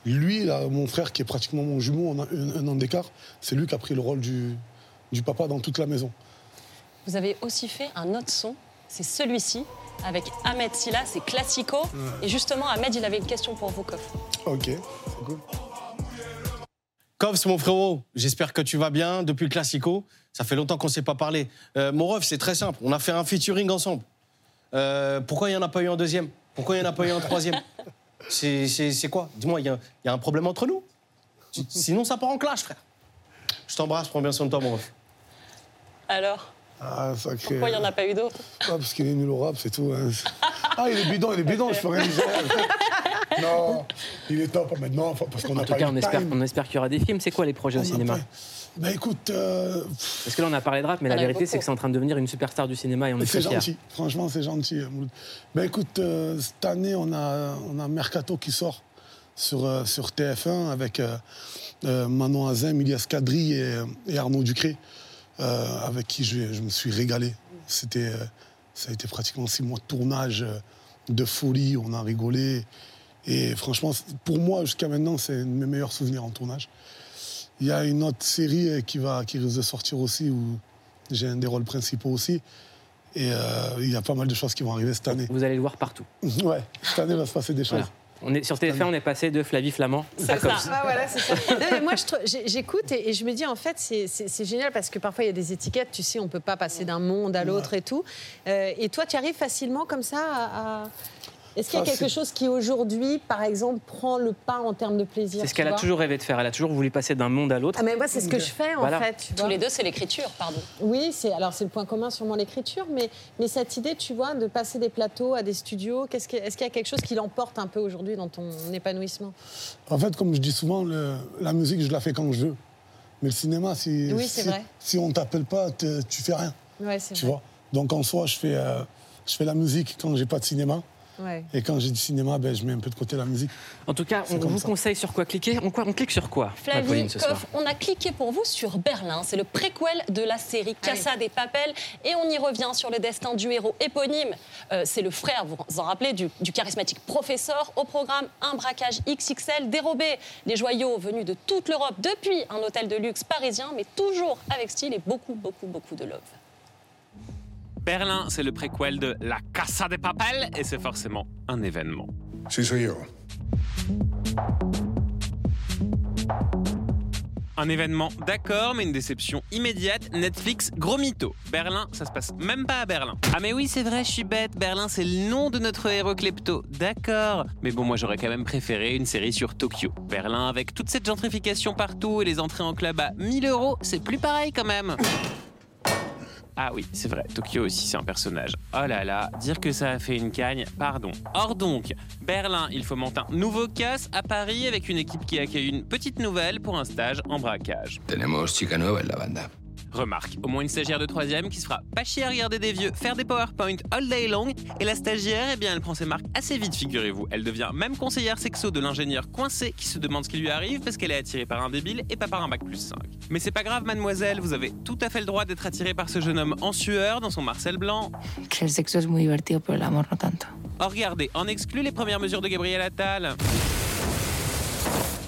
Speaker 25: lui, là, mon frère, qui est pratiquement mon jumeau, on a un, un an d'écart, c'est lui qui a pris le rôle du, du papa dans toute la maison.
Speaker 24: Vous avez aussi fait un autre son, c'est celui-ci, avec Ahmed Silla, c'est Classico. Et justement, Ahmed, il avait une question pour vous, Kof.
Speaker 25: Ok, c'est cool.
Speaker 26: Kovs, mon frérot, j'espère que tu vas bien depuis le Classico. Ça fait longtemps qu'on ne s'est pas parlé. Euh, mon ref, c'est très simple. On a fait un featuring ensemble. Euh, pourquoi il n'y en a pas eu un deuxième? Pourquoi il n'y en a pas eu un troisième? C'est c'est- c'est quoi? Dis-moi, il y, y a un problème entre nous? Sinon, ça part en clash, frère. Je t'embrasse, prends bien soin de toi, mon ref.
Speaker 24: Alors,
Speaker 25: Ah, sacré.
Speaker 24: pourquoi il n'y en a pas eu d'autres?
Speaker 25: Ah, parce qu'il est nul au rap, c'est tout. hein. Ah, il est bidon, il est bidon, je peux rien dire. Non, il est top maintenant, parce qu'on
Speaker 1: En
Speaker 25: a
Speaker 1: tout
Speaker 25: pas
Speaker 1: cas,
Speaker 25: eu
Speaker 1: on
Speaker 25: le
Speaker 1: espère,
Speaker 25: time.
Speaker 1: on espère qu'il y aura des films. C'est quoi les projets au
Speaker 25: On a
Speaker 1: cinéma?
Speaker 25: pas- Bah écoute, euh,
Speaker 1: Parce que là, on a parlé de rap, mais
Speaker 25: On
Speaker 1: la
Speaker 25: en a
Speaker 1: vérité, c'est
Speaker 25: beaucoup.
Speaker 1: que c'est en train de devenir une superstar du cinéma et on est
Speaker 25: c'est
Speaker 1: très fiers.
Speaker 25: gentil, franchement, c'est gentil. euh, Mouloud. Bah écoute, euh, cette année, on a, on a Mercato qui sort sur, euh, sur TF1 avec euh, euh, Manon Azem, Ilias Kadri et, et Arnaud Ducré, euh, avec qui je, je me suis régalé. C'était, euh, ça a été pratiquement six mois de tournage euh, de folie, on a rigolé. Et franchement, pour moi, jusqu'à maintenant, c'est un de mes meilleurs souvenirs en tournage. Il y a une autre série qui, va, qui risque de sortir aussi, où j'ai un des rôles principaux aussi. Et euh, il y a pas mal de choses qui vont arriver cette année.
Speaker 1: Vous allez le voir partout.
Speaker 25: Ouais, cette année va se passer des choses.
Speaker 1: Voilà. On est, sur TF1, on est passé de Flavie Flamand à Cops.
Speaker 13: Ah, voilà, c'est ça. Non, mais moi, j'écoute et, et je me dis, en fait, c'est- génial parce que parfois, il y a des étiquettes, tu sais, on ne peut pas passer d'un monde à l'autre et tout. Euh, et toi, tu arrives facilement comme ça à. à- Est-ce qu'il y a quelque chose qui, aujourd'hui, par exemple, prend le pas en termes de plaisir
Speaker 1: C'est ce qu'elle a toujours rêvé de faire. Elle a toujours voulu passer d'un monde à l'autre.
Speaker 13: Ah, mais moi, c'est ce que je fais, en
Speaker 1: Voilà.
Speaker 13: fait. tu
Speaker 24: Tous
Speaker 13: vois.
Speaker 24: les deux, c'est l'écriture, pardon.
Speaker 13: Oui, c'est alors c'est le point commun sûrement l'écriture, mais, mais cette idée, tu vois, de passer des plateaux à des studios, qu'est-ce que- est-ce qu'il y a quelque chose qui l'emporte un peu aujourd'hui dans ton épanouissement?
Speaker 25: En fait, comme je dis souvent, le- la musique, je la fais quand je veux. Mais le cinéma, si,
Speaker 13: Oui,
Speaker 25: si,
Speaker 13: vrai.
Speaker 25: si on t'appelle pas, te- tu fais rien.
Speaker 13: Ouais, c'est
Speaker 25: Tu
Speaker 13: vrai.
Speaker 25: vois? Donc en soi, je fais, euh, je fais la musique quand j'ai pas de cinéma.
Speaker 13: Ouais.
Speaker 25: Et quand j'ai du cinéma, ben, je mets un peu de côté la musique.
Speaker 1: En tout cas, on vous
Speaker 25: ça.
Speaker 1: conseille sur quoi cliquer. On, quoi- on clique sur quoi,
Speaker 24: Flavie, Koff, on a cliqué pour vous sur Berlin. C'est le préquel de la série Casa des Papel. Et on y revient sur le destin du héros éponyme. Euh, c'est le frère, vous vous en rappelez, du, du charismatique professeur. Au programme, un braquage XXL dérobé. Les joyaux venus de toute l'Europe depuis un hôtel de luxe parisien, mais toujours avec style et beaucoup, beaucoup, beaucoup de love.
Speaker 22: Berlin, c'est le préquel de La Casa de Papel et c'est forcément un événement.
Speaker 17: Sí, soy yo.
Speaker 22: Un événement, d'accord, mais une déception immédiate. Netflix, gros mytho. Berlin, ça se passe même pas à Berlin. Ah mais oui, c'est vrai, je suis bête. Berlin, c'est le nom de notre héros klepto. D'accord. Mais bon, moi j'aurais quand même préféré une série sur Tokyo. Berlin, avec toute cette gentrification partout et les entrées en club à 1000 euros, c'est plus pareil quand même. Ah oui, c'est vrai, Tokyo aussi c'est un personnage. Oh là là, dire que ça a fait une cagne, pardon. Or donc, Berlin, il faut monter un nouveau casse à Paris avec une équipe qui accueille une petite nouvelle pour un stage en braquage.
Speaker 27: Tenemos.
Speaker 22: Remarque, au moins une stagiaire de troisième qui se fera pas chier à regarder des vieux faire des PowerPoint all day long. Et la stagiaire, eh bien, elle prend ses marques assez vite, figurez-vous. Elle devient même conseillère sexo de l'ingénieur coincé qui se demande ce qui lui arrive parce qu'elle est attirée par un débile et pas par un bac plus 5. Mais c'est pas grave, mademoiselle, vous avez tout à fait le droit d'être attirée par ce jeune homme en sueur dans son Marcel blanc.
Speaker 15: Que el sexo es muy divertido, pero el amor no tanto.
Speaker 22: Oh, regardez, en exclut les premières mesures de Gabriel Attal.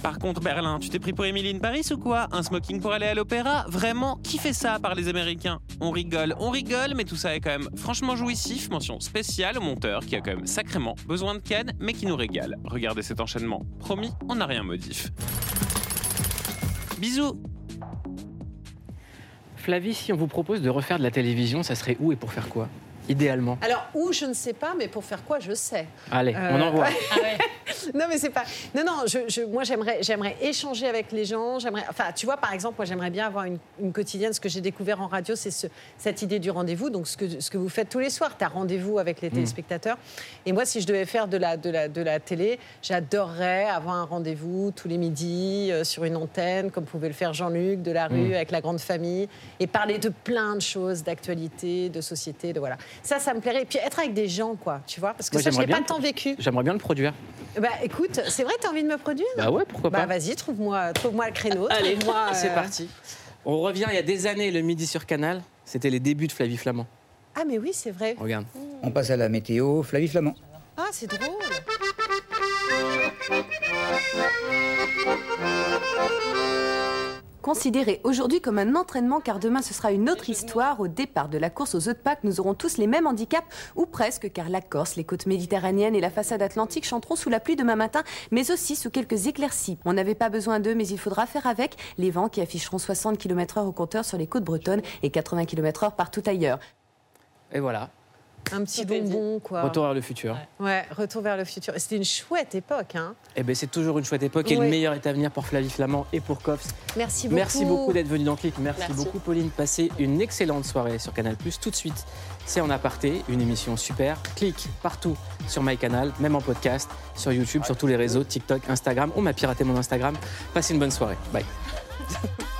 Speaker 22: Par contre, Berlin, tu t'es pris pour Emily in Paris ou quoi? Un smoking pour aller à l'opéra? Vraiment Qui fait ça par les Américains? On rigole, on rigole, mais tout ça est quand même franchement jouissif. Mention spéciale au monteur qui a quand même sacrément besoin de Ken, mais qui nous régale. Regardez cet enchaînement. Promis, on n'a rien modif. Bisous
Speaker 1: Flavie, si on vous propose de refaire de la télévision, ça serait où et pour faire quoi? Idéalement.
Speaker 13: Alors, où, je ne sais pas, mais pour faire quoi, je sais.
Speaker 1: Allez, on
Speaker 13: Euh,
Speaker 1: envoie.
Speaker 13: non, mais c'est pas. Non, non, je, je- moi, j'aimerais, j'aimerais échanger avec les gens. J'aimerais. Enfin, tu vois, par exemple, moi, j'aimerais bien avoir une, une quotidienne. Ce que j'ai découvert en radio, c'est ce- cette idée du rendez-vous. Donc, ce que, ce que vous faites tous les soirs, tu as rendez-vous avec les
Speaker 1: Mm.
Speaker 13: téléspectateurs. Et moi, si je devais faire de la, de la, de la télé, j'adorerais avoir un rendez-vous tous les midis euh, sur une antenne, comme pouvait le faire Jean-Luc de la rue
Speaker 1: Mm.
Speaker 13: avec la grande famille, et parler de plein de choses, d'actualité, de société, de voilà. Ça, ça me plairait. Et puis être avec des gens, quoi, tu vois, parce que
Speaker 1: Moi,
Speaker 13: ça, je l'ai pas tant vécu.
Speaker 1: J'aimerais bien le produire.
Speaker 13: Bah écoute, c'est vrai, t'as envie de me produire?
Speaker 1: Bah ouais, pourquoi
Speaker 13: Bah
Speaker 1: pas.
Speaker 13: vas-y, trouve-moi trouve le créneau.
Speaker 1: Allez,
Speaker 13: trouve-moi,
Speaker 1: c'est
Speaker 13: euh,
Speaker 1: parti. On revient il y a des années, le midi sur Canal. C'était les débuts de Flavie Flamand.
Speaker 13: Ah mais oui, c'est vrai.
Speaker 1: Regarde.
Speaker 28: On passe à la météo, Flavie Flamand.
Speaker 13: Ah, c'est drôle.
Speaker 29: Considéré aujourd'hui comme un entraînement car demain ce sera une autre histoire. Au départ de la course aux œufs de Pâques, nous aurons tous les mêmes handicaps, ou presque, car la Corse, les côtes méditerranéennes et la façade atlantique chanteront sous la pluie demain matin, mais aussi sous quelques éclaircies. On n'avait pas besoin d'eux, mais il faudra faire avec les vents qui afficheront 60 km/h au compteur sur les côtes bretonnes et 80 km/h partout ailleurs.
Speaker 1: Et voilà.
Speaker 13: Un petit bonbon, quoi.
Speaker 1: Retour vers le futur.
Speaker 13: Ouais, retour vers le futur. C'était une chouette époque, hein.
Speaker 1: Eh ben, c'est toujours une chouette époque et
Speaker 13: Ouais.
Speaker 1: le meilleur est à venir pour Flavie Flamand et pour Coffs.
Speaker 13: Merci beaucoup.
Speaker 1: Merci beaucoup d'être venu dans Click. Merci,
Speaker 13: Merci.
Speaker 1: beaucoup, Pauline. Passez une excellente soirée sur Canal. Tout de suite, c'est en aparté, une émission super. Clique partout sur MyCanal, même en podcast, sur YouTube, sur tous les réseaux, TikTok, Instagram. On m'a piraté mon Instagram. Passez une bonne soirée. Bye.